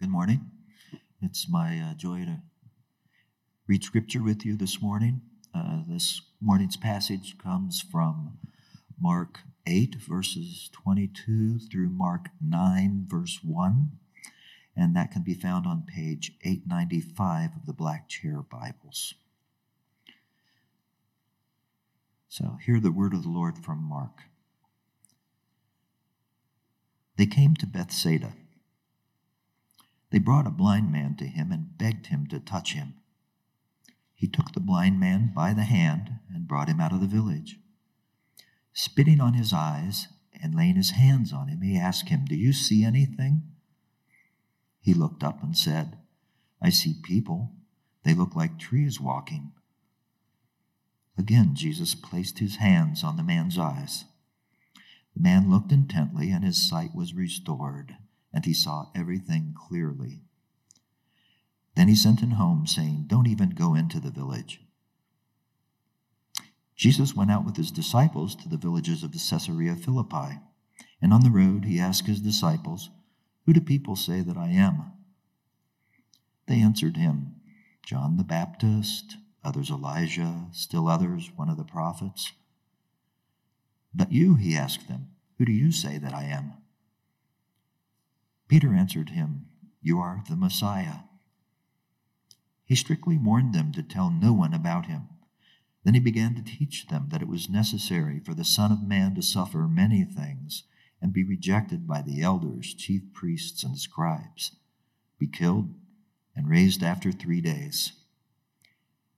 Good morning. It's my uh, joy to read scripture with you this morning. Uh, this morning's passage comes from Mark 8, verses 22 through Mark 9, verse 1, and that can be found on page 895 of the Black Chair Bibles. So, hear the word of the Lord from Mark. They came to Bethsaida. They brought a blind man to him and begged him to touch him. He took the blind man by the hand and brought him out of the village. Spitting on his eyes and laying his hands on him, he asked him, Do you see anything? He looked up and said, I see people. They look like trees walking. Again, Jesus placed his hands on the man's eyes. The man looked intently, and his sight was restored, and he saw everything clearly. Then he sent him home, saying, Don't even go into the village. Jesus went out with his disciples to the villages of the Caesarea Philippi, and on the road he asked his disciples, Who do people say that I am? They answered him, John the Baptist, others Elijah, still others one of the prophets. But you, he asked them, who do you say that I am? Peter answered him, You are the Messiah. He strictly warned them to tell no one about him. Then he began to teach them that it was necessary for the Son of Man to suffer many things and be rejected by the elders, chief priests, and scribes, be killed, and raised after three days.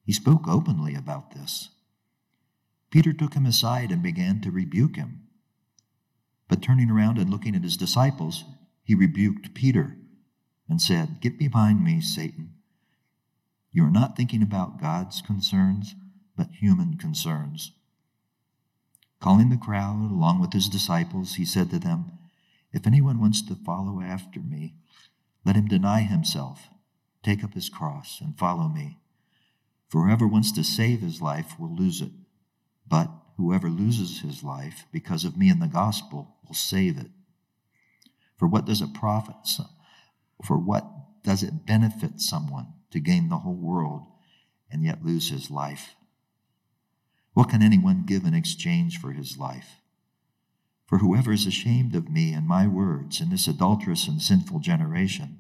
He spoke openly about this. Peter took him aside and began to rebuke him. But turning around and looking at his disciples, he rebuked Peter and said, Get behind me, Satan. You are not thinking about God's concerns, but human concerns. Calling the crowd along with his disciples, he said to them, If anyone wants to follow after me, let him deny himself, take up his cross, and follow me. For whoever wants to save his life will lose it but whoever loses his life because of me and the gospel will save it. For what does it profit? For what does it benefit someone to gain the whole world and yet lose his life? What can anyone give in exchange for his life? For whoever is ashamed of me and my words in this adulterous and sinful generation,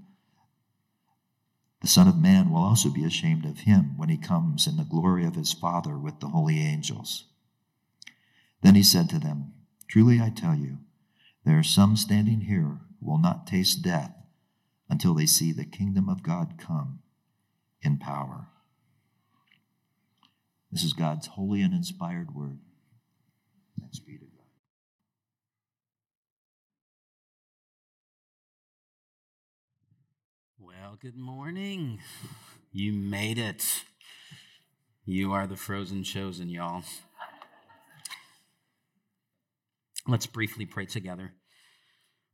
the Son of Man will also be ashamed of him when he comes in the glory of his Father with the holy angels. Then he said to them, Truly I tell you, there are some standing here will not taste death until they see the kingdom of God come in power. This is God's holy and inspired word. Thanks be to God. Well, good morning. You made it. You are the frozen chosen, y'all. Let's briefly pray together.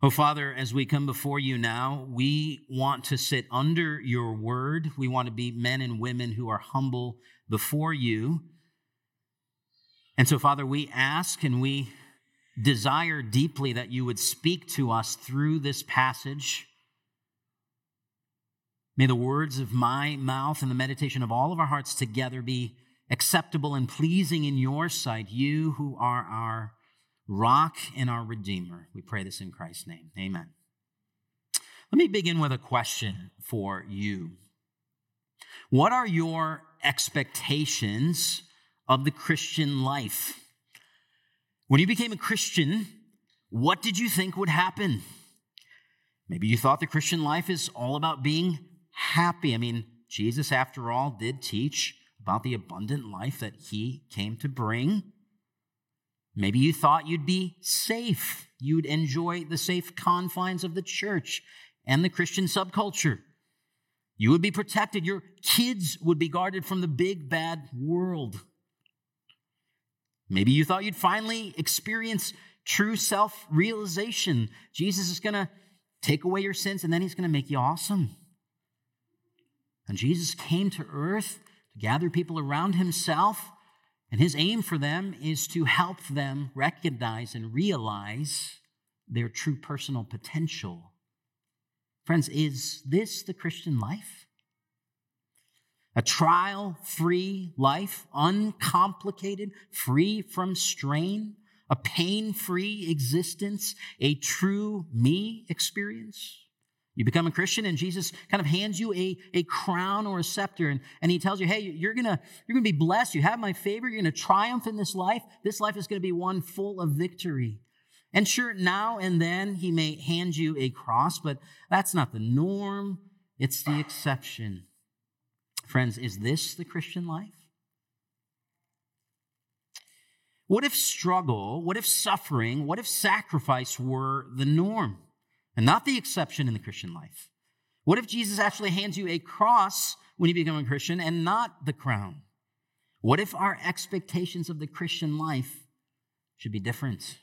Oh, Father, as we come before you now, we want to sit under your word. We want to be men and women who are humble before you. And so, Father, we ask and we desire deeply that you would speak to us through this passage. May the words of my mouth and the meditation of all of our hearts together be acceptable and pleasing in your sight, you who are our rock and our Redeemer. We pray this in Christ's name. Amen. Let me begin with a question for you. What are your expectations of the Christian life? When you became a Christian, what did you think would happen? Maybe you thought the Christian life is all about being happy. I mean, Jesus, after all, did teach about the abundant life that he came to bring. Maybe you thought you'd be safe. You'd enjoy the safe confines of the church and the Christian subculture. You would be protected. Your kids would be guarded from the big bad world. Maybe you thought you'd finally experience true self realization. Jesus is going to take away your sins and then he's going to make you awesome. And Jesus came to earth to gather people around himself and his aim for them is to help them recognize and realize their true personal potential. Friends, is this the Christian life? A trial free life, uncomplicated, free from strain, a pain free existence, a true me experience? You become a Christian and Jesus kind of hands you a, a crown or a scepter and, and he tells you, hey, you're gonna, you're gonna be blessed. You have my favor. You're gonna triumph in this life. This life is gonna be one full of victory. And sure, now and then he may hand you a cross, but that's not the norm. It's the exception. Friends, is this the Christian life? What if struggle, what if suffering, what if sacrifice were the norm? And not the exception in the Christian life? What if Jesus actually hands you a cross when you become a Christian and not the crown? What if our expectations of the Christian life should be different?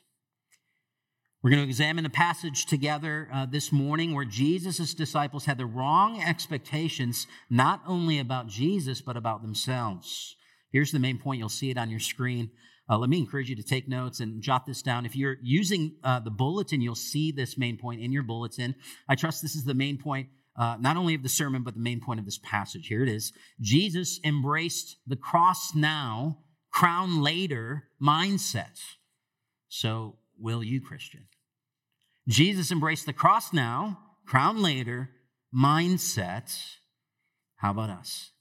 We're going to examine a passage together uh, this morning where Jesus' disciples had the wrong expectations, not only about Jesus, but about themselves. Here's the main point. You'll see it on your screen. Uh, let me encourage you to take notes and jot this down. If you're using uh, the bulletin, you'll see this main point in your bulletin. I trust this is the main point, uh, not only of the sermon, but the main point of this passage. Here it is Jesus embraced the cross now, crown later mindset. So will you, Christian? Jesus embraced the cross now, crown later mindset. How about us?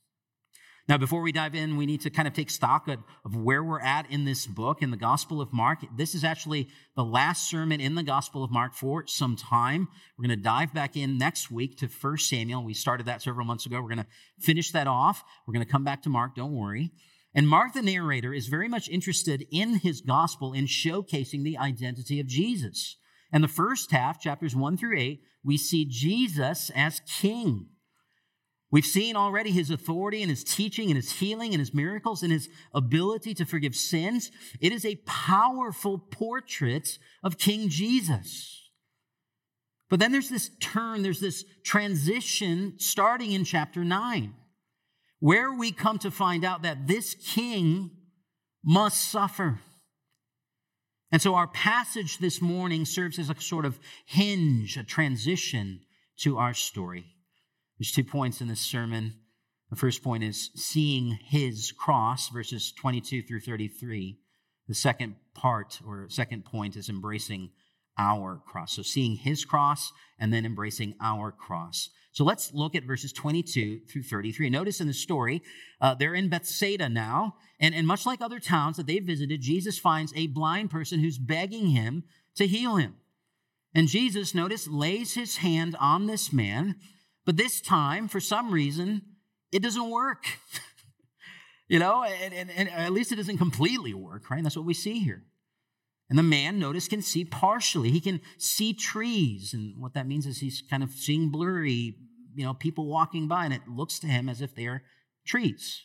Now, before we dive in, we need to kind of take stock of, of, where we're at in this book, in the Gospel of Mark. This is actually the last sermon in the Gospel of Mark for some time. We're going to dive back in next week to 1 Samuel. We started that several months ago. We're going to finish that off. We're going to come back to Mark, don't worry. And Mark, the narrator, is very much interested in his Gospel in showcasing the identity of Jesus. And the first half, chapters 1 through 8, we see Jesus as king. We've seen already his authority and his teaching and his healing and his miracles and his ability to forgive sins. It is a powerful portrait of King Jesus. But then there's this turn, there's this transition starting in chapter 9, where we come to find out that this king must suffer. And so our passage this morning serves as a sort of hinge, a transition to our story. There's two points in this sermon. The first point is seeing his cross, verses 22 through 33. The second part or second point is embracing our cross. So seeing his cross and then embracing our cross. So let's look at verses 22 through 33. Notice in the story, uh, they're in Bethsaida now, and, and much like other towns that they visited, Jesus finds a blind person who's begging him to heal him. And Jesus, notice, lays his hand on this man but this time, for some reason, it doesn't work. you know, and, and, and, at least it doesn't completely work, right? That's what we see here. And the man, notice, can see partially. He can see trees. And what that means is he's kind of seeing blurry, you know, people walking by, and it looks to him as if they are trees.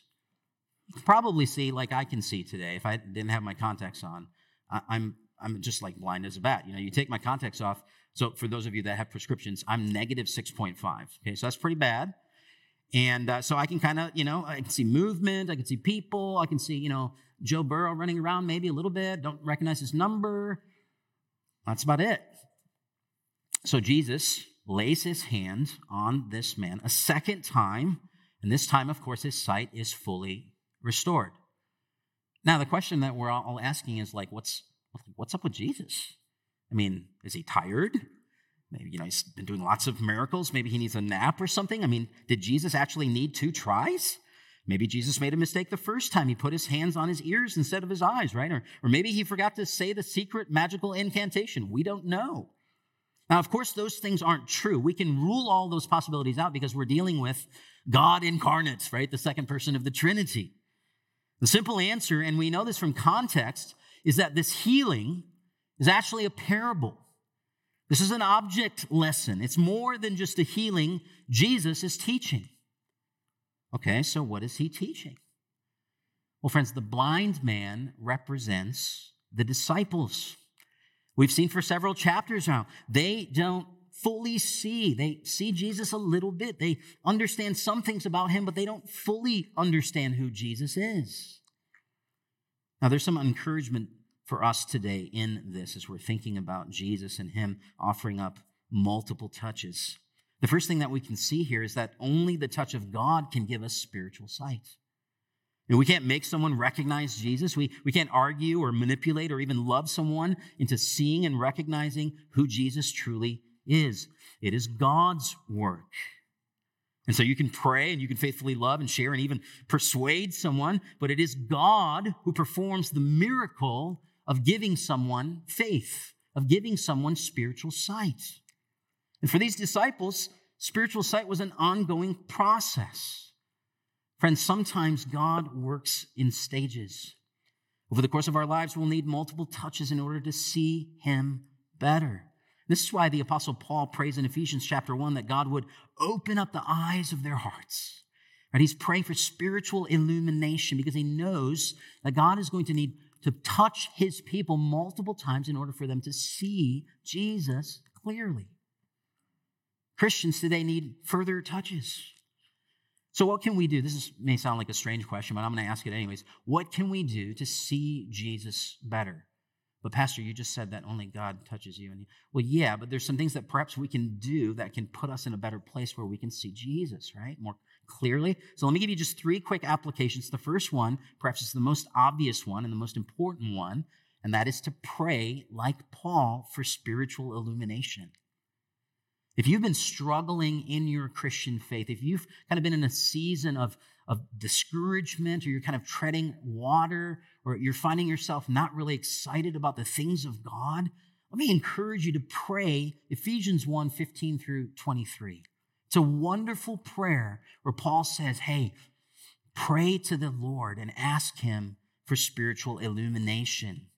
You can probably see like I can see today if I didn't have my contacts on. I, I'm I'm just like blind as a bat. You know, you take my contacts off, so for those of you that have prescriptions, I'm negative 6.5. Okay, so that's pretty bad. And uh, so I can kind of, you know, I can see movement, I can see people, I can see, you know, Joe Burrow running around maybe a little bit, don't recognize his number. That's about it. So Jesus lays his hand on this man a second time, and this time, of course, his sight is fully restored. Now, the question that we're all asking is like, what's what's up with Jesus? I mean, is he tired? Maybe, you know, he's been doing lots of miracles. Maybe he needs a nap or something. I mean, did Jesus actually need two tries? Maybe Jesus made a mistake the first time. He put his hands on his ears instead of his eyes, right? Or, or maybe he forgot to say the secret magical incantation. We don't know. Now, of course, those things aren't true. We can rule all those possibilities out because we're dealing with God incarnate, right? The second person of the Trinity. The simple answer, and we know this from context, is that this healing is actually a parable. This is an object lesson. It's more than just a healing Jesus is teaching. Okay, so what is he teaching? Well, friends, the blind man represents the disciples. We've seen for several chapters now, they don't fully see. They see Jesus a little bit. They understand some things about him, but they don't fully understand who Jesus is. Now, there's some encouragement for us today in this as we're thinking about Jesus and Him offering up multiple touches. The first thing that we can see here is that only the touch of God can give us spiritual sight. And we can't make someone recognize Jesus. We, we can't argue or manipulate or even love someone into seeing and recognizing who Jesus truly is. It is God's work. And so you can pray and you can faithfully love and share and even persuade someone, but it is God who performs the miracle of giving someone faith, of giving someone spiritual sight. And for these disciples, spiritual sight was an ongoing process. Friends, sometimes God works in stages. Over the course of our lives, we'll need multiple touches in order to see Him better. This is why the Apostle Paul prays in Ephesians chapter 1 that God would open up the eyes of their hearts. Right? He's praying for spiritual illumination because he knows that God is going to need to touch his people multiple times in order for them to see Jesus clearly. Christians today need further touches. So, what can we do? This is, may sound like a strange question, but I'm going to ask it anyways. What can we do to see Jesus better? But Pastor, you just said that only God touches you. And well, yeah, but there's some things that perhaps we can do that can put us in a better place where we can see Jesus, right? More clearly. So let me give you just three quick applications. The first one, perhaps it's the most obvious one and the most important one, and that is to pray like Paul for spiritual illumination. If you've been struggling in your Christian faith, if you've kind of been in a season of, of discouragement or you're kind of treading water or you're finding yourself not really excited about the things of God, let me encourage you to pray Ephesians 1 15 through 23. It's a wonderful prayer where Paul says, Hey, pray to the Lord and ask Him for spiritual illumination.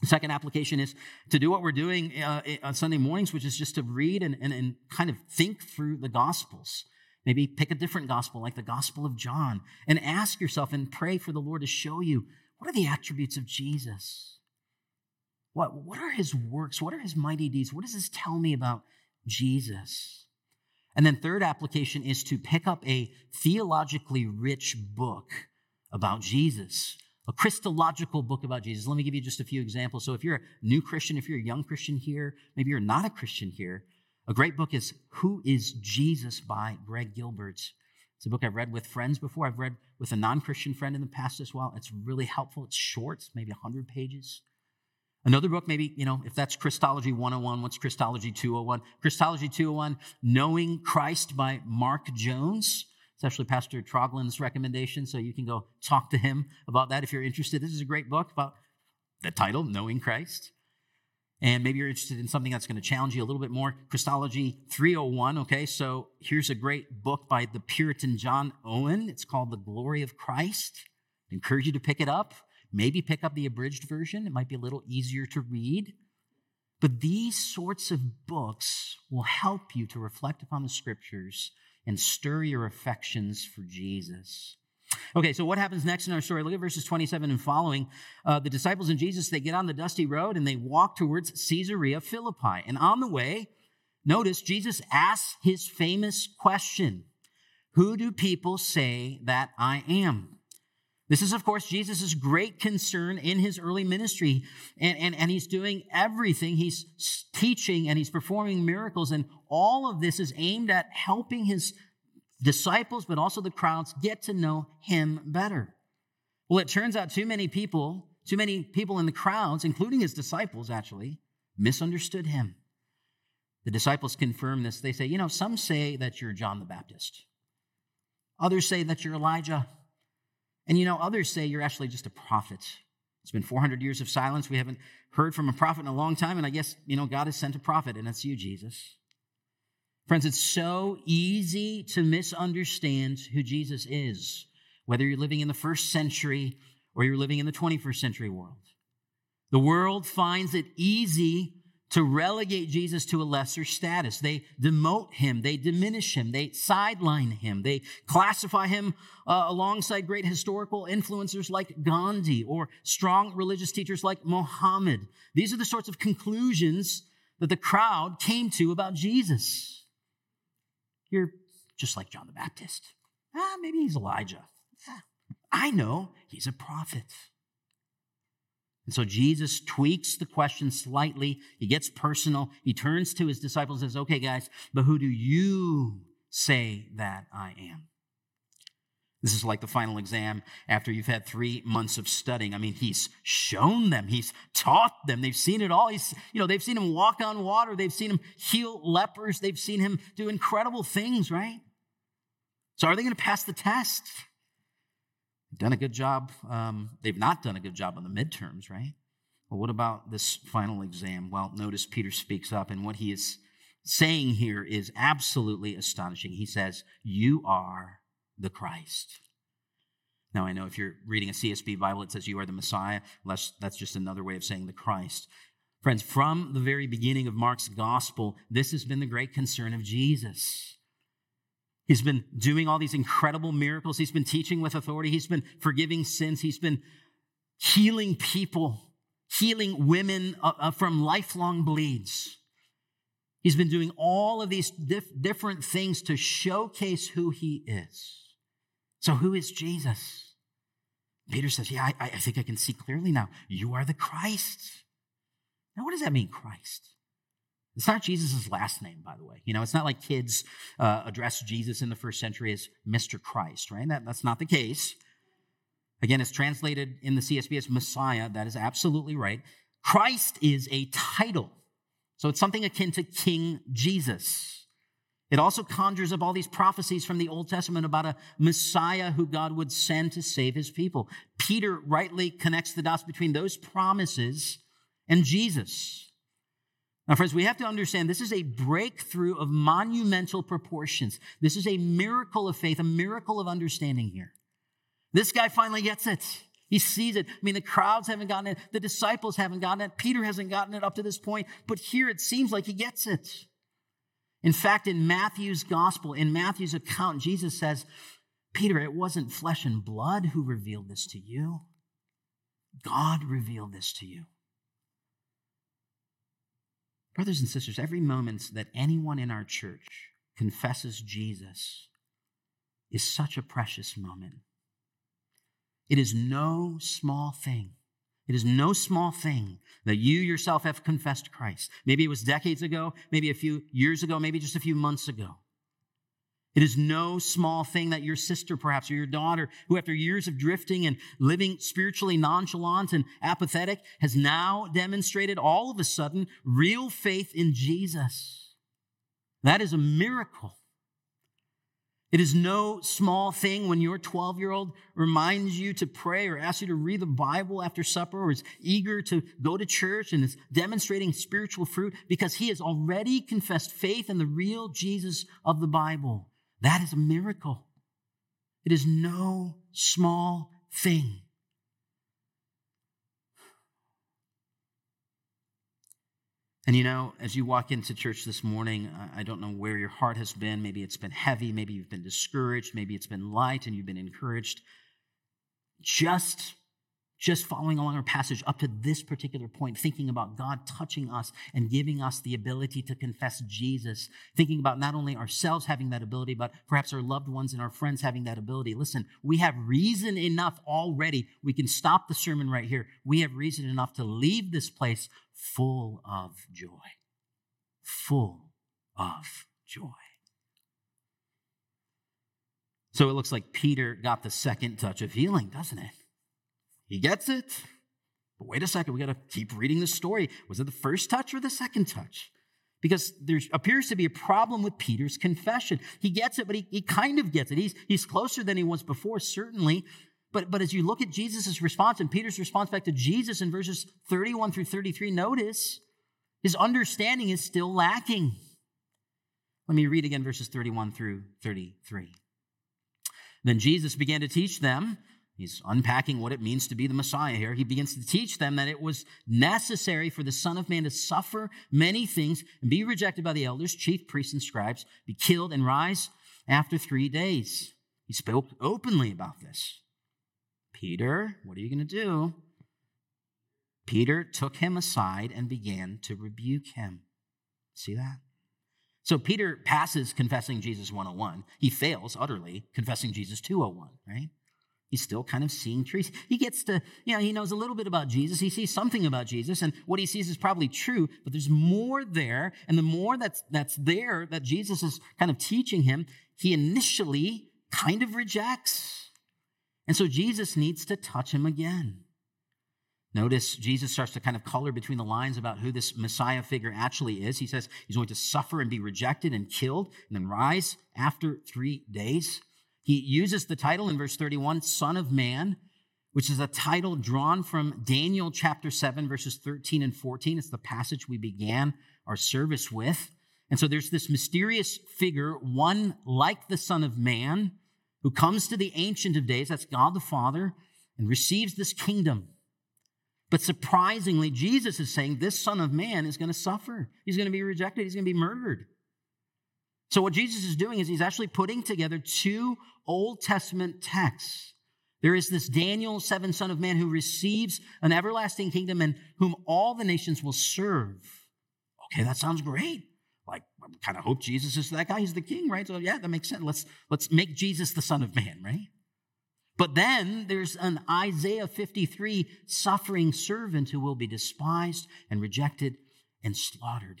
The second application is to do what we're doing uh, on Sunday mornings, which is just to read and, and, and kind of think through the Gospels. Maybe pick a different gospel, like the Gospel of John, and ask yourself and pray for the Lord to show you what are the attributes of Jesus? What, what are his works? What are his mighty deeds? What does this tell me about Jesus? And then, third application is to pick up a theologically rich book about Jesus, a Christological book about Jesus. Let me give you just a few examples. So, if you're a new Christian, if you're a young Christian here, maybe you're not a Christian here, a great book is Who is Jesus by Greg Gilbert. It's a book I've read with friends before. I've read with a non Christian friend in the past as well. It's really helpful. It's short, maybe 100 pages. Another book, maybe, you know, if that's Christology 101, what's Christology 201? Christology 201, Knowing Christ by Mark Jones. It's actually Pastor Troglin's recommendation, so you can go talk to him about that if you're interested. This is a great book about the title, Knowing Christ. And maybe you're interested in something that's going to challenge you a little bit more. Christology 301, okay? So here's a great book by the Puritan John Owen. It's called The Glory of Christ. I encourage you to pick it up. Maybe pick up the abridged version. It might be a little easier to read. But these sorts of books will help you to reflect upon the scriptures and stir your affections for Jesus. Okay, so what happens next in our story? Look at verses 27 and following. Uh, the disciples and Jesus, they get on the dusty road and they walk towards Caesarea Philippi. And on the way, notice Jesus asks his famous question Who do people say that I am? This is, of course, Jesus' great concern in his early ministry. And, and, and he's doing everything. He's teaching and he's performing miracles. And all of this is aimed at helping his disciples, but also the crowds, get to know him better. Well, it turns out too many people, too many people in the crowds, including his disciples actually, misunderstood him. The disciples confirm this. They say, you know, some say that you're John the Baptist. Others say that you're Elijah. And you know, others say you're actually just a prophet. It's been 400 years of silence. We haven't heard from a prophet in a long time. And I guess, you know, God has sent a prophet, and that's you, Jesus. Friends, it's so easy to misunderstand who Jesus is, whether you're living in the first century or you're living in the 21st century world. The world finds it easy to relegate Jesus to a lesser status. They demote him, they diminish him, they sideline him, they classify him uh, alongside great historical influencers like Gandhi or strong religious teachers like Mohammed. These are the sorts of conclusions that the crowd came to about Jesus. You're just like John the Baptist. Ah, maybe he's Elijah. Ah, I know he's a prophet. And so Jesus tweaks the question slightly. He gets personal. He turns to his disciples and says, Okay, guys, but who do you say that I am? This is like the final exam after you've had three months of studying. I mean, he's shown them, he's taught them, they've seen it all. He's, you know, they've seen him walk on water, they've seen him heal lepers, they've seen him do incredible things, right? So, are they going to pass the test? Done a good job. Um, they've not done a good job on the midterms, right? Well, what about this final exam? Well, notice Peter speaks up, and what he is saying here is absolutely astonishing. He says, You are the Christ. Now, I know if you're reading a CSB Bible, it says you are the Messiah. That's, that's just another way of saying the Christ. Friends, from the very beginning of Mark's gospel, this has been the great concern of Jesus. He's been doing all these incredible miracles. He's been teaching with authority. He's been forgiving sins. He's been healing people, healing women uh, uh, from lifelong bleeds. He's been doing all of these dif- different things to showcase who he is. So, who is Jesus? Peter says, Yeah, I, I think I can see clearly now. You are the Christ. Now, what does that mean, Christ? It's not Jesus' last name, by the way. You know, it's not like kids uh, address Jesus in the first century as Mr. Christ, right? That, that's not the case. Again, it's translated in the CSB as Messiah. That is absolutely right. Christ is a title. So it's something akin to King Jesus. It also conjures up all these prophecies from the Old Testament about a Messiah who God would send to save his people. Peter rightly connects the dots between those promises and Jesus. Now, friends, we have to understand this is a breakthrough of monumental proportions. This is a miracle of faith, a miracle of understanding here. This guy finally gets it. He sees it. I mean, the crowds haven't gotten it. The disciples haven't gotten it. Peter hasn't gotten it up to this point. But here it seems like he gets it. In fact, in Matthew's gospel, in Matthew's account, Jesus says, Peter, it wasn't flesh and blood who revealed this to you. God revealed this to you. Brothers and sisters, every moment that anyone in our church confesses Jesus is such a precious moment. It is no small thing. It is no small thing that you yourself have confessed Christ. Maybe it was decades ago, maybe a few years ago, maybe just a few months ago. It is no small thing that your sister, perhaps, or your daughter, who after years of drifting and living spiritually nonchalant and apathetic, has now demonstrated all of a sudden real faith in Jesus. That is a miracle. It is no small thing when your 12 year old reminds you to pray or asks you to read the Bible after supper or is eager to go to church and is demonstrating spiritual fruit because he has already confessed faith in the real Jesus of the Bible. That is a miracle. It is no small thing. And you know, as you walk into church this morning, I don't know where your heart has been. Maybe it's been heavy. Maybe you've been discouraged. Maybe it's been light and you've been encouraged. Just just following along our passage up to this particular point, thinking about God touching us and giving us the ability to confess Jesus, thinking about not only ourselves having that ability, but perhaps our loved ones and our friends having that ability. Listen, we have reason enough already. We can stop the sermon right here. We have reason enough to leave this place full of joy. Full of joy. So it looks like Peter got the second touch of healing, doesn't it? He gets it. But wait a second, we got to keep reading the story. Was it the first touch or the second touch? Because there appears to be a problem with Peter's confession. He gets it, but he, he kind of gets it. He's, he's closer than he was before, certainly. But, but as you look at Jesus' response and Peter's response back to Jesus in verses 31 through 33, notice his understanding is still lacking. Let me read again verses 31 through 33. Then Jesus began to teach them He's unpacking what it means to be the Messiah here. He begins to teach them that it was necessary for the Son of Man to suffer many things and be rejected by the elders, chief priests, and scribes, be killed, and rise after three days. He spoke openly about this. Peter, what are you going to do? Peter took him aside and began to rebuke him. See that? So Peter passes confessing Jesus 101. He fails utterly confessing Jesus 201, right? He's still kind of seeing trees. He gets to, you know, he knows a little bit about Jesus. He sees something about Jesus, and what he sees is probably true, but there's more there. And the more that's, that's there that Jesus is kind of teaching him, he initially kind of rejects. And so Jesus needs to touch him again. Notice Jesus starts to kind of color between the lines about who this Messiah figure actually is. He says he's going to suffer and be rejected and killed and then rise after three days. He uses the title in verse 31, Son of Man, which is a title drawn from Daniel chapter 7, verses 13 and 14. It's the passage we began our service with. And so there's this mysterious figure, one like the Son of Man, who comes to the Ancient of Days, that's God the Father, and receives this kingdom. But surprisingly, Jesus is saying this Son of Man is going to suffer. He's going to be rejected. He's going to be murdered. So, what Jesus is doing is he's actually putting together two Old Testament texts. There is this Daniel 7 Son of Man who receives an everlasting kingdom and whom all the nations will serve. Okay, that sounds great. Like, I kind of hope Jesus is that guy. He's the king, right? So, yeah, that makes sense. Let's, let's make Jesus the Son of Man, right? But then there's an Isaiah 53 suffering servant who will be despised and rejected and slaughtered.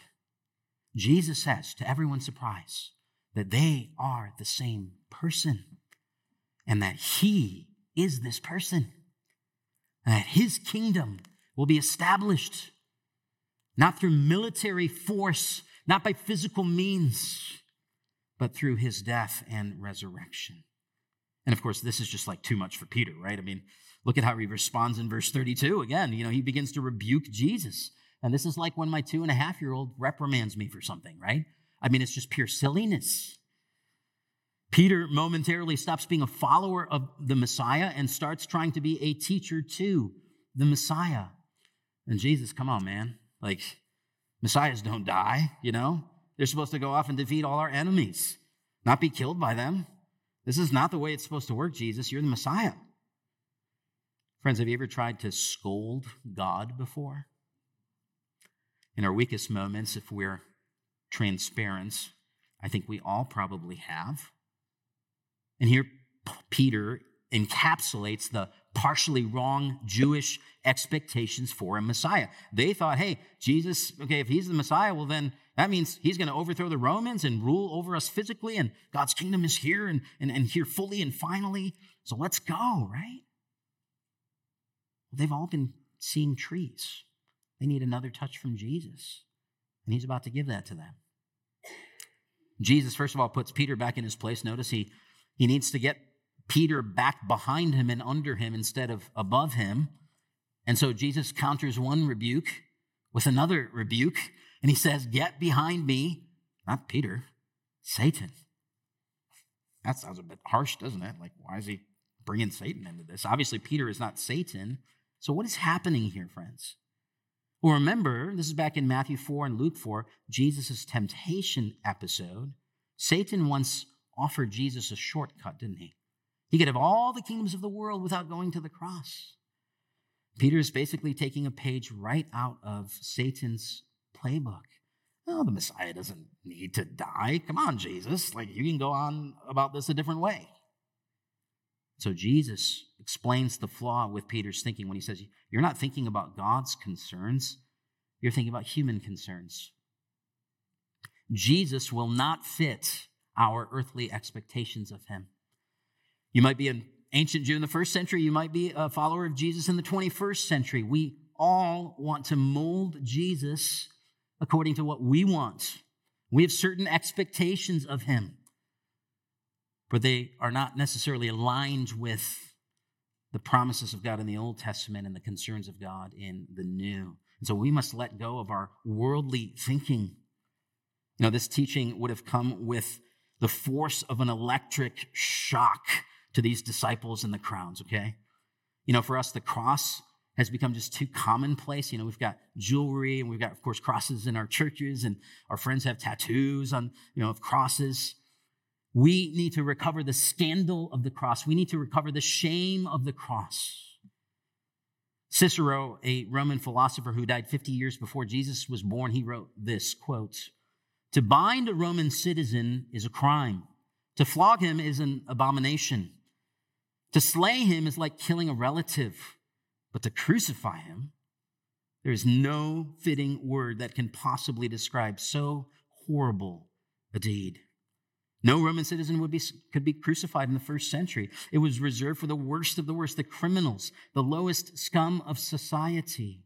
Jesus says, to everyone's surprise, that they are the same person and that he is this person, that his kingdom will be established not through military force, not by physical means, but through his death and resurrection. And of course, this is just like too much for Peter, right? I mean, look at how he responds in verse 32. Again, you know, he begins to rebuke Jesus. And this is like when my two and a half year old reprimands me for something, right? I mean, it's just pure silliness. Peter momentarily stops being a follower of the Messiah and starts trying to be a teacher to the Messiah. And Jesus, come on, man. Like, Messiahs don't die, you know? They're supposed to go off and defeat all our enemies, not be killed by them. This is not the way it's supposed to work, Jesus. You're the Messiah. Friends, have you ever tried to scold God before? In our weakest moments, if we're transparent, I think we all probably have. And here, Peter encapsulates the partially wrong Jewish expectations for a Messiah. They thought, hey, Jesus, okay, if he's the Messiah, well, then that means he's going to overthrow the Romans and rule over us physically, and God's kingdom is here and, and, and here fully and finally. So let's go, right? They've all been seeing trees. They need another touch from Jesus, and he's about to give that to them. Jesus, first of all, puts Peter back in his place. Notice he, he needs to get Peter back behind him and under him instead of above him. And so Jesus counters one rebuke with another rebuke. And he says, Get behind me, not Peter, Satan. That sounds a bit harsh, doesn't it? Like, why is he bringing Satan into this? Obviously, Peter is not Satan. So, what is happening here, friends? Well, remember, this is back in Matthew 4 and Luke 4, Jesus' temptation episode. Satan once offered Jesus a shortcut, didn't he? He could have all the kingdoms of the world without going to the cross. Peter is basically taking a page right out of Satan's playbook. Oh, the Messiah doesn't need to die. Come on, Jesus. Like, you can go on about this a different way. So, Jesus explains the flaw with Peter's thinking when he says, You're not thinking about God's concerns, you're thinking about human concerns. Jesus will not fit our earthly expectations of him. You might be an ancient Jew in the first century, you might be a follower of Jesus in the 21st century. We all want to mold Jesus according to what we want. We have certain expectations of him, but they are not necessarily aligned with the promises of God in the Old Testament and the concerns of God in the New. And so we must let go of our worldly thinking. Know, this teaching would have come with the force of an electric shock to these disciples and the crowds, okay? You know, for us, the cross has become just too commonplace. You know, we've got jewelry and we've got, of course, crosses in our churches, and our friends have tattoos on, you know, of crosses. We need to recover the scandal of the cross. We need to recover the shame of the cross. Cicero, a Roman philosopher who died 50 years before Jesus was born, he wrote this quote, To bind a Roman citizen is a crime. To flog him is an abomination. To slay him is like killing a relative, but to crucify him, there is no fitting word that can possibly describe so horrible a deed. No Roman citizen would be, could be crucified in the first century. It was reserved for the worst of the worst, the criminals, the lowest scum of society.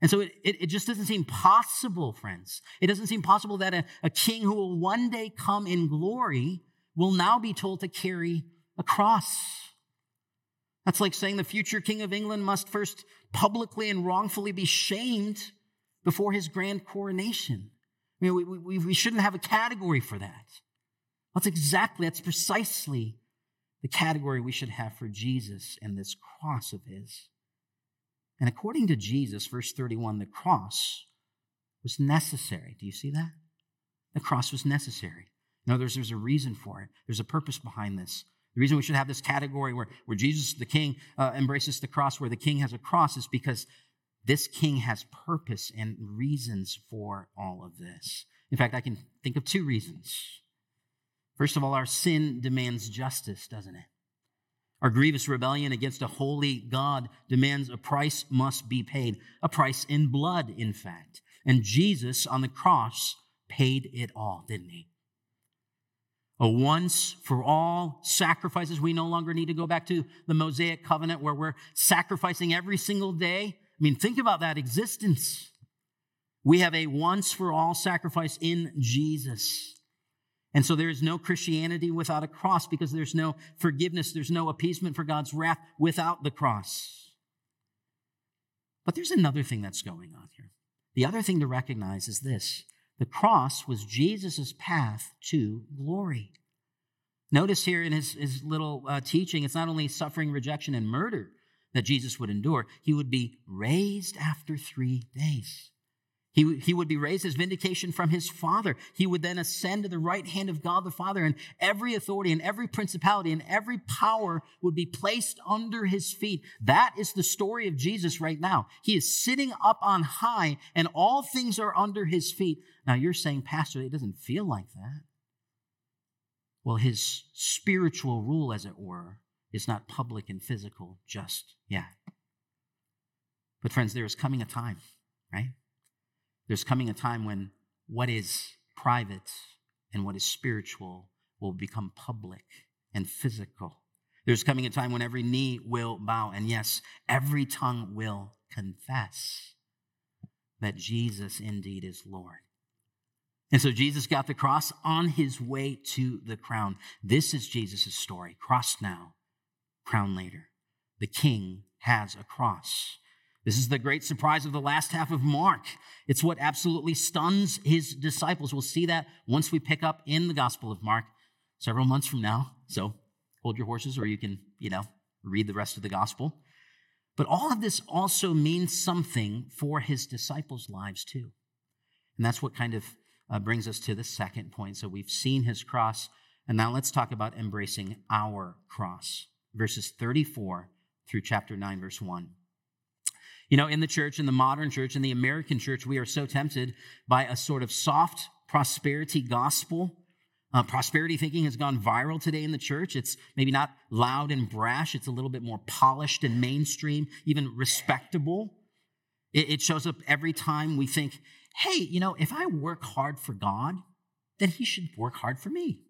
And so it, it, it, just doesn't seem possible, friends. It doesn't seem possible that a, a king who will one day come in glory will now be told to carry a cross. That's like saying the future king of England must first publicly and wrongfully be shamed before his grand coronation. I mean, we, we, we shouldn't have a category for that. That's exactly, that's precisely the category we should have for Jesus and this cross of his. And according to Jesus, verse 31, the cross was necessary. Do you see that? The cross was necessary. In other words, there's a reason for it. There's a purpose behind this. The reason we should have this category where, where Jesus, the king, uh, embraces the cross, where the king has a cross, is because this king has purpose and reasons for all of this. In fact, I can think of two reasons. First of all, our sin demands justice, doesn't it? Our grievous rebellion against a holy God demands a price must be paid, a price in blood, in fact. And Jesus on the cross paid it all, didn't he? A once for all sacrifices. We no longer need to go back to the Mosaic covenant where we're sacrificing every single day. I mean, think about that existence. We have a once for all sacrifice in Jesus. And so there is no Christianity without a cross because there's no forgiveness, there's no appeasement for God's wrath without the cross. But there's another thing that's going on here. The other thing to recognize is this the cross was Jesus' path to glory. Notice here in his, his little uh, teaching, it's not only suffering, rejection, and murder that Jesus would endure, he would be raised after three days. He, he would be raised as vindication from his Father. He would then ascend to the right hand of God the Father, and every authority and every principality and every power would be placed under his feet. That is the story of Jesus right now. He is sitting up on high, and all things are under his feet. Now, you're saying, Pastor, it doesn't feel like that. Well, his spiritual rule, as it were, is not public and physical just yet. But, friends, there is coming a time, right? There's coming a time when what is private and what is spiritual will become public and physical. There's coming a time when every knee will bow, and yes, every tongue will confess that Jesus indeed is Lord. And so Jesus got the cross on his way to the crown. This is Jesus' story. Cross now, crown later. The king has a cross. This is the great surprise of the last half of Mark. It's what absolutely stuns his disciples. We'll see that once we pick up in the Gospel of Mark several months from now. So hold your horses, or you can, you know, read the rest of the Gospel. But all of this also means something for his disciples' lives, too. And that's what kind of uh, brings us to the second point. So we've seen his cross, and now let's talk about embracing our cross. Verses 34 through chapter 9, verse 1. You know, in the church, in the modern church, in the American church, we are so tempted by a sort of soft prosperity gospel. Uh, prosperity thinking has gone viral today in the church. It's maybe not loud and brash, it's a little bit more polished and mainstream, even respectable. It, it shows up every time we think, hey, you know, if I work hard for God, then He should work hard for me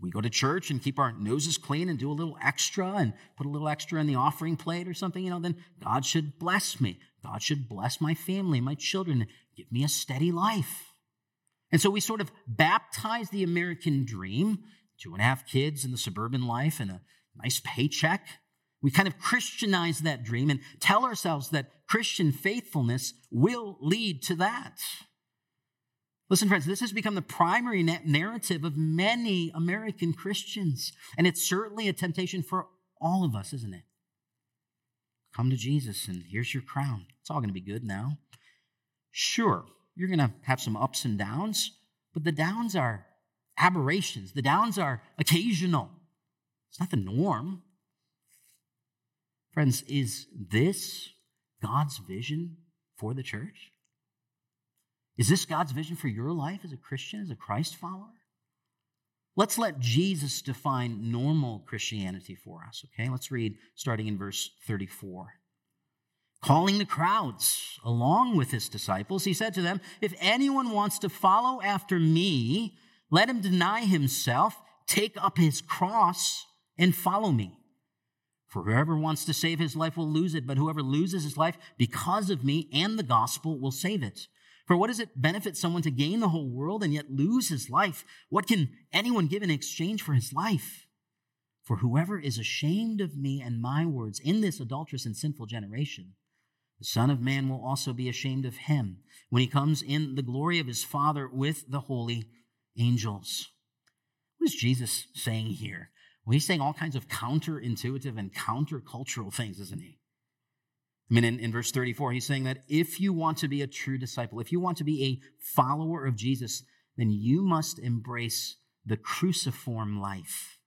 we go to church and keep our noses clean and do a little extra and put a little extra in the offering plate or something, you know, then God should bless me. God should bless my family, my children, give me a steady life. And so we sort of baptize the American dream, two and a half kids in the suburban life and a nice paycheck. We kind of Christianize that dream and tell ourselves that Christian faithfulness will lead to that. Listen, friends, this has become the primary narrative of many American Christians, and it's certainly a temptation for all of us, isn't it? Come to Jesus, and here's your crown. It's all going to be good now. Sure, you're going to have some ups and downs, but the downs are aberrations, the downs are occasional. It's not the norm. Friends, is this God's vision for the church? Is this God's vision for your life as a Christian, as a Christ follower? Let's let Jesus define normal Christianity for us, okay? Let's read starting in verse 34. Calling the crowds along with his disciples, he said to them, If anyone wants to follow after me, let him deny himself, take up his cross, and follow me. For whoever wants to save his life will lose it, but whoever loses his life because of me and the gospel will save it. For what does it benefit someone to gain the whole world and yet lose his life? What can anyone give in exchange for his life? For whoever is ashamed of me and my words in this adulterous and sinful generation, the Son of Man will also be ashamed of him when he comes in the glory of his Father with the holy angels. What is Jesus saying here? Well, he's saying all kinds of counterintuitive and countercultural things, isn't he? I mean, in, in verse 34, he's saying that if you want to be a true disciple, if you want to be a follower of Jesus, then you must embrace the cruciform life.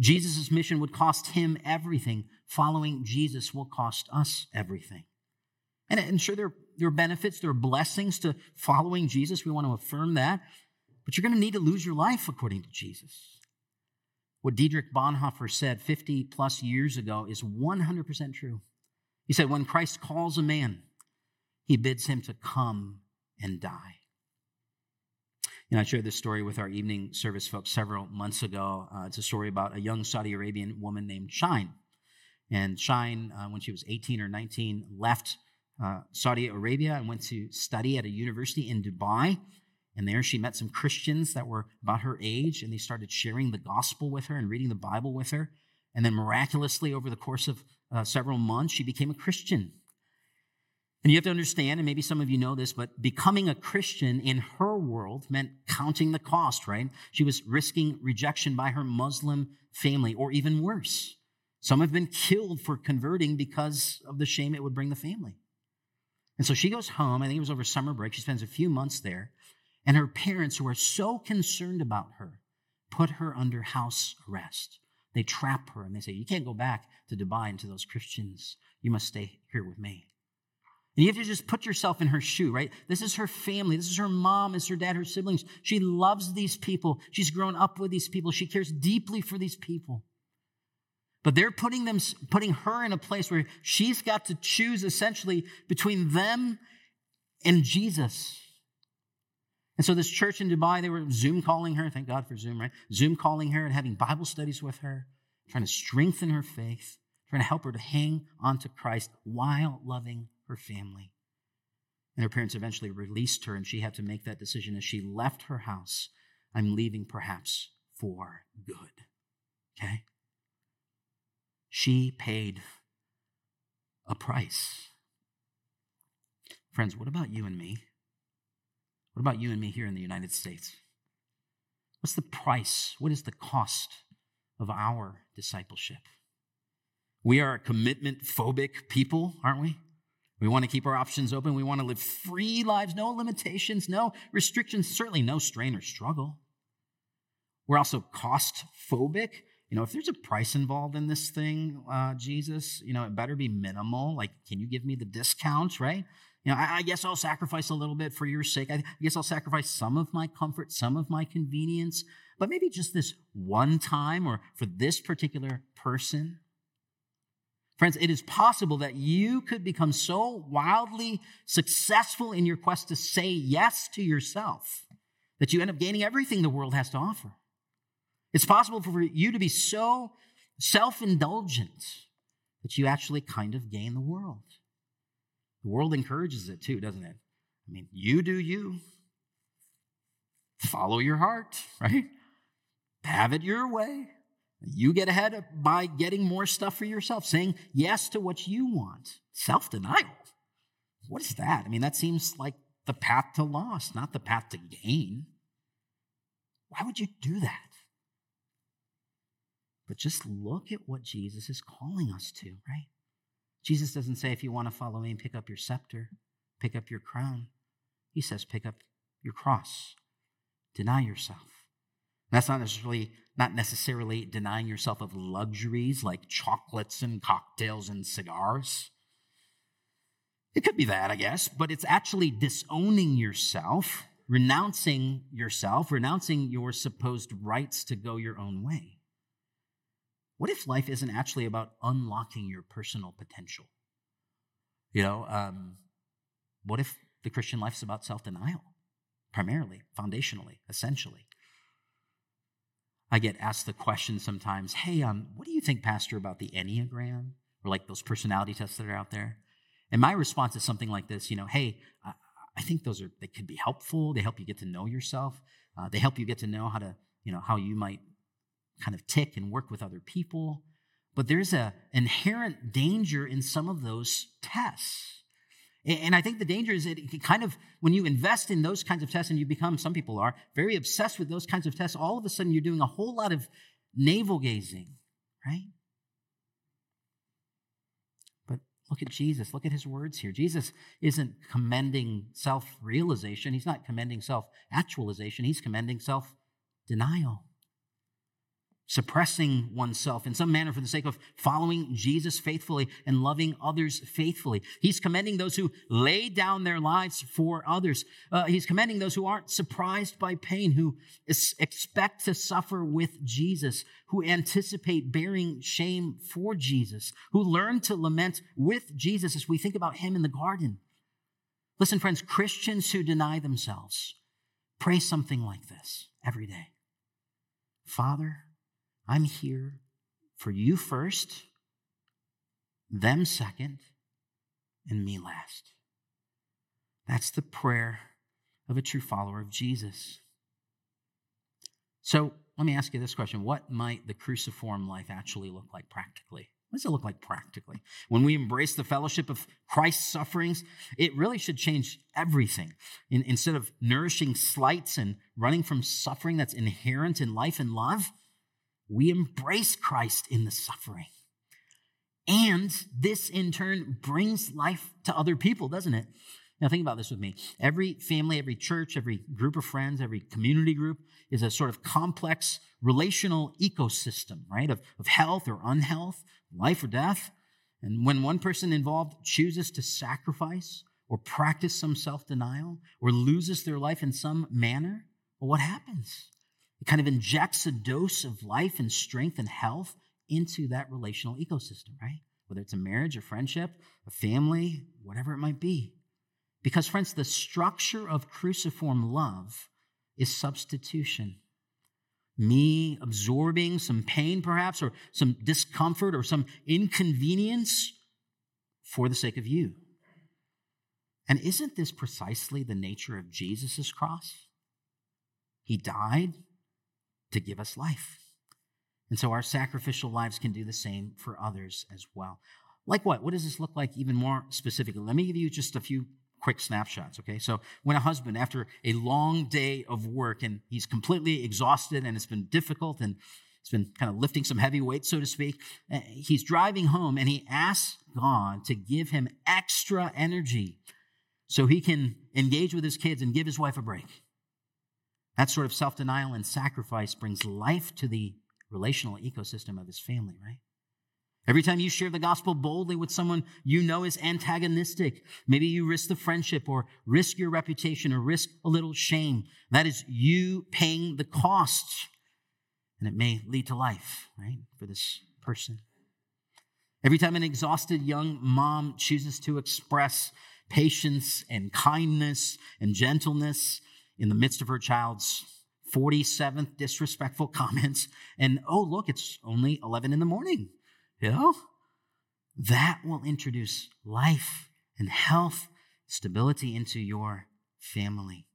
Jesus' mission would cost him everything. Following Jesus will cost us everything. And, and sure, there, there are benefits, there are blessings to following Jesus. We want to affirm that. But you're going to need to lose your life according to Jesus. What Dietrich Bonhoeffer said 50 plus years ago is 100% true. He said, When Christ calls a man, he bids him to come and die. And I shared this story with our evening service folks several months ago. Uh, it's a story about a young Saudi Arabian woman named Shine. And Shine, uh, when she was 18 or 19, left uh, Saudi Arabia and went to study at a university in Dubai. And there she met some Christians that were about her age, and they started sharing the gospel with her and reading the Bible with her. And then miraculously, over the course of uh, several months, she became a Christian. And you have to understand, and maybe some of you know this, but becoming a Christian in her world meant counting the cost, right? She was risking rejection by her Muslim family, or even worse. Some have been killed for converting because of the shame it would bring the family. And so she goes home, I think it was over summer break. She spends a few months there. And her parents, who are so concerned about her, put her under house arrest. They trap her and they say, You can't go back to Dubai and to those Christians. You must stay here with me. And you have to just put yourself in her shoe, right? This is her family. This is her mom, this is her dad, her siblings. She loves these people. She's grown up with these people. She cares deeply for these people. But they're putting them, putting her in a place where she's got to choose essentially between them and Jesus. And so this church in Dubai, they were Zoom calling her. Thank God for Zoom, right? Zoom calling her and having Bible studies with her, trying to strengthen her faith, trying to help her to hang on to Christ while loving her family. And her parents eventually released her, and she had to make that decision as she left her house. I'm leaving perhaps for good. Okay? She paid a price. Friends, what about you and me? What about you and me here in the United States? What's the price? What is the cost of our discipleship? We are a commitment phobic people, aren't we? We want to keep our options open. We want to live free lives, no limitations, no restrictions, certainly no strain or struggle. We're also cost phobic. You know, if there's a price involved in this thing, uh, Jesus, you know, it better be minimal. Like, can you give me the discounts, right? You know, I, I, guess I'll sacrifice a little bit for your sake. I, I guess I'll sacrifice some of my comfort, some of my convenience, but maybe just this one time or for this particular person. Friends, it is possible that you could become so wildly successful in your quest to say yes to yourself that you end up gaining everything the world has to offer. It's possible for you to be so self indulgent that you actually kind of gain the world. The world encourages it too, doesn't it? I mean, you do you. Follow your heart, right? Have it your way. You get ahead by getting more stuff for yourself, saying yes to what you want. Self denial. What is that? I mean, that seems like the path to loss, not the path to gain. Why would you do that? But just look at what Jesus is calling us to, right? Jesus doesn't say, if you want to follow me, pick up your scepter, pick up your crown. He says, pick up your cross, deny yourself. That's not necessarily not necessarily denying yourself of luxuries like chocolates and cocktails and cigars. It could be that, I guess, but it's actually disowning yourself renouncing yourself, renouncing your supposed rights to go your own way. What if life isn't actually about unlocking your personal potential? You know, um, what if the Christian life is about self denial, primarily, foundationally, essentially? I get asked the question sometimes, hey, um, what do you think, Pastor, about the Enneagram or like those personality tests that are out there? And my response is something like this, you know, hey, I, I think those are, they could be helpful. They help you get to know yourself. Uh, they help you get to know how to, you know, how you might kind of tick and work with other people. But there's a inherent danger in some of those tests. And I think the danger is that it kind of, when you invest in those kinds of tests and you become, some people are, very obsessed with those kinds of tests, all of a sudden you're doing a whole lot of navel gazing, right? But look at Jesus. Look at his words here. Jesus isn't commending self realization, he's not commending self actualization, he's commending self denial suppressing oneself in some manner for the sake of following Jesus faithfully and loving others faithfully. He's commending those who lay down their lives for others. Uh, he's commending those who aren't surprised by pain, who is, expect to suffer with Jesus, who anticipate bearing shame for Jesus, who learn to lament with Jesus as we think about him in the garden. Listen, friends, Christians who deny themselves pray something like this every day. Father, I'm here for you first, them second, and me last. That's the prayer of a true follower of Jesus. So let me ask you this question What might the cruciform life actually look like practically? What does it look like practically? When we embrace the fellowship of Christ's sufferings, it really should change everything. In, instead of nourishing slights and running from suffering that's inherent in life and love, we embrace Christ in the suffering. And this in turn brings life to other people, doesn't it? Now, think about this with me. Every family, every church, every group of friends, every community group is a sort of complex relational ecosystem, right? Of, of health or unhealth, life or death. And when one person involved chooses to sacrifice or practice some self denial or loses their life in some manner, well, what happens? It kind of injects a dose of life and strength and health into that relational ecosystem, right? Whether it's a marriage, a friendship, a family, whatever it might be. Because, friends, the structure of cruciform love is substitution. Me absorbing some pain, perhaps, or some discomfort or some inconvenience for the sake of you. And isn't this precisely the nature of Jesus' cross? He died to give us life. And so our sacrificial lives can do the same for others as well. Like what? What does this look like even more specifically? Let me give you just a few quick snapshots, okay? So, when a husband, after a long day of work and he's completely exhausted and it's been difficult and he's been kind of lifting some heavy weight, so to speak, eh, he's driving home and he asks God to give him extra energy so he can engage with his kids and give his wife a break. That sort of self denial and sacrifice brings life to the relational ecosystem of his family, right? Every time you share the gospel boldly with someone you know is antagonistic, maybe you risk the friendship or risk your reputation or risk a little shame. That is you paying the cost. And it may lead to life, right, for this person. Every time an exhausted young mom chooses to express patience and kindness and gentleness in the midst of her child's 47th disrespectful comments. And oh, look, it's only 11 in the morning. You know? That will introduce life and health, stability into your family.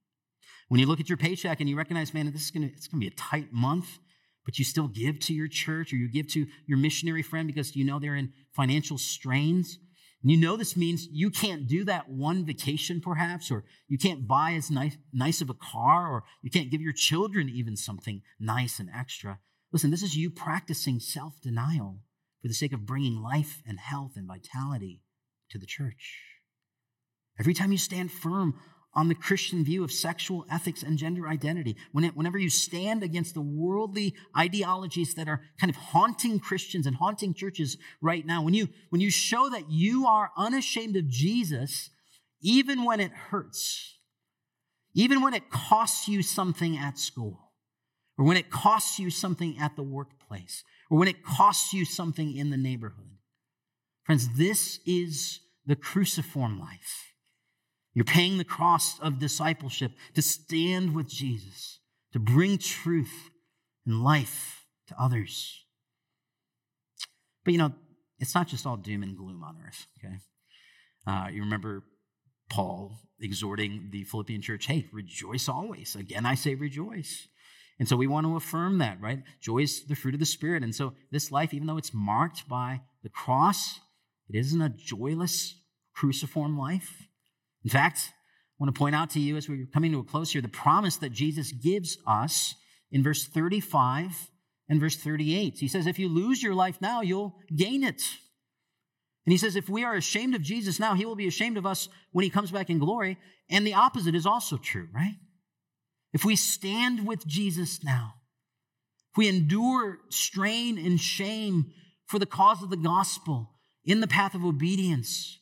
When you look at your paycheck and you recognize, man, this is gonna, it's gonna be a tight month, but you still give to your church or you give to your missionary friend because you know they're in financial strains, and you know this means you can't do that one vacation, perhaps, or you can't buy as nice, nice of a car, or you can't give your children even something nice and extra. Listen, this is you practicing self denial for the sake of bringing life and health and vitality to the church. Every time you stand firm on the Christian view of sexual ethics and gender identity. Whenever you stand against the worldly ideologies that are kind of haunting Christians and haunting churches right now, when you, when you show that you are unashamed of Jesus, even when it hurts, even when it costs you something at school, or when it costs you something at the workplace, or when it costs you something in the neighborhood. Friends, this is the cruciform life. You're paying the cost of discipleship to stand with Jesus, to bring truth and life to others. But you know, it's not just all doom and gloom on earth, okay? Uh, you remember Paul exhorting the Philippian church, hey, rejoice always. Again, I say rejoice. And so we want to affirm that, right? Joy is the fruit of the Spirit. And so this life, even though it's marked by the cross, it isn't a joyless, cruciform life. In fact, I want to point out to you as we're coming to a close here the promise that Jesus gives us in verse 35 and verse 38. He says, If you lose your life now, you'll gain it. And he says, if we are ashamed of Jesus now, he will be ashamed of us when he comes back in glory. And the opposite is also true, right? If we stand with Jesus now, if we endure strain and shame for the cause of the gospel in the path of obedience,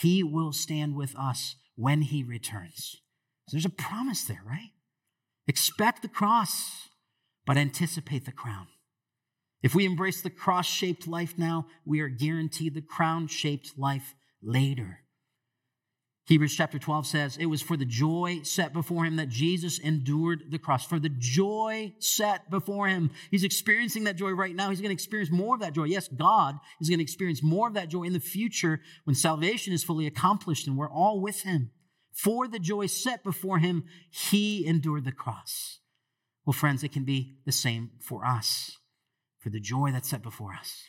he will stand with us when he returns. So there's a promise there, right? Expect the cross, but anticipate the crown. If we embrace the cross shaped life now, we are guaranteed the crown shaped life later. Hebrews chapter 12 says, It was for the joy set before him that Jesus endured the cross. For the joy set before him. He's experiencing that joy right now. He's going to experience more of that joy. Yes, God is going to experience more of that joy in the future when salvation is fully accomplished and we're all with him. For the joy set before him, he endured the cross. Well, friends, it can be the same for us for the joy that's set before us,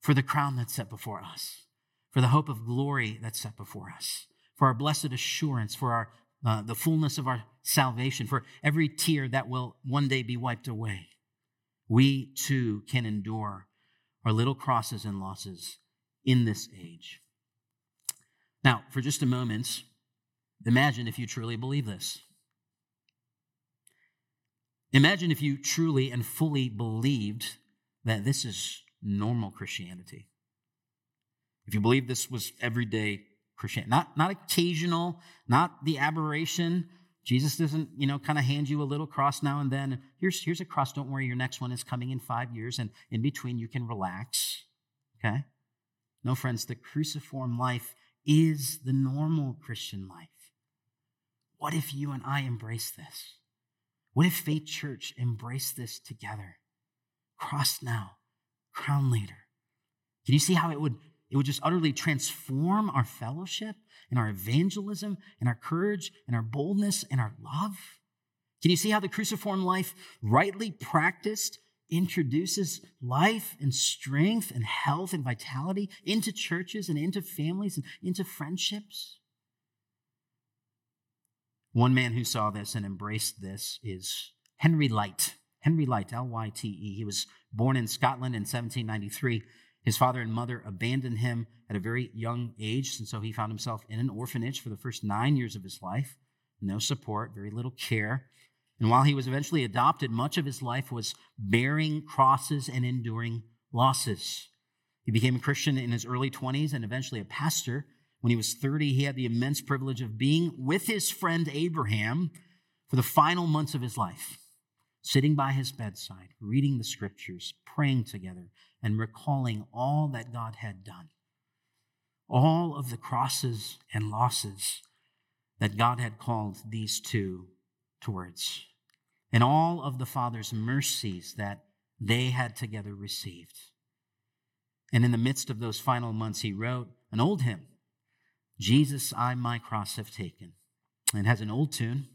for the crown that's set before us, for the hope of glory that's set before us, for our blessed assurance, for our uh, the fullness of our salvation, for every tear that will one day be wiped away. We too can endure our little crosses and losses in this age. Now, for just a moment, imagine if you truly believe this. Imagine if you truly and fully believed that this is normal Christianity. If you believe this was everyday Christianity, not, not occasional, not the aberration. Jesus doesn't, you know, kind of hand you a little cross now and then. Here's, here's a cross. Don't worry, your next one is coming in five years, and in between you can relax. Okay? No, friends, the cruciform life is the normal Christian life. What if you and I embrace this? What if Faith Church embraced this together? cross now, crown later. Can you see how it would, it would just utterly transform our fellowship and our evangelism and our courage and our boldness and our love? Can you see how the cruciform life, rightly practiced, introduces life and strength and health and vitality into churches and into families and into friendships? One man who saw this and embraced this is Henry Lyte. Henry Lyte, L Y T E. He was born in Scotland in 1793. His father and mother abandoned him at a very young age, and so he found himself in an orphanage for the first nine years of his life. No support, very little care. And while he was eventually adopted, much of his life was bearing crosses and enduring losses. He became a Christian in his early 20s and eventually a pastor. When he was 30, he had the immense privilege of being with his friend Abraham for the final months of his life sitting by his bedside, reading the scriptures, praying together, and recalling all that God had done. All of the crosses and losses that God had called these two towards, and all of the Father's mercies that they had together received. And in the midst of those final months, he wrote an old hymn Jesus, I my cross have taken. It has an old tune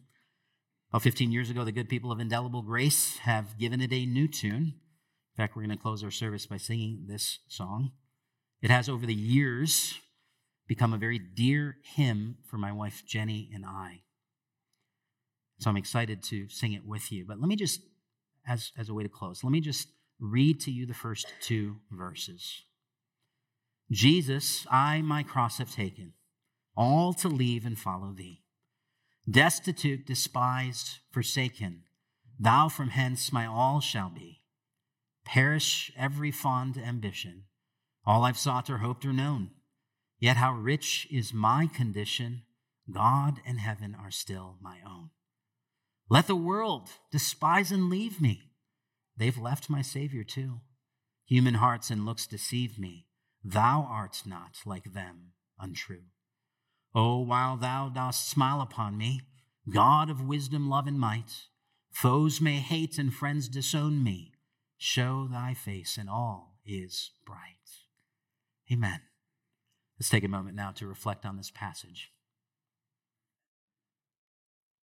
about 15 years ago, the good people of Indelible Grace have given it a new tune. In fact, we're going to close our service by singing this song. It has, over the years, become a very dear hymn for my wife Jenny and I. So I'm excited to sing it with you. But let me just, as, as a way to close, let me just read to you the first two verses. Jesus, I my cross have taken, all to leave and follow thee destitute, despised, forsaken. Thou from hence my all shall be. Perish every fond ambition, all I've sought or hoped or known. Yet how rich is my condition, God and heaven are still my own. Let the world despise and leave me. They've left my Savior too. Human hearts and looks deceive me. Thou art not like them, untrue. Oh, while thou dost smile upon me, God of wisdom, love, and might, foes may hate and friends disown me. Show thy face, and all is bright. Amen. Let's take a moment now to reflect on this passage.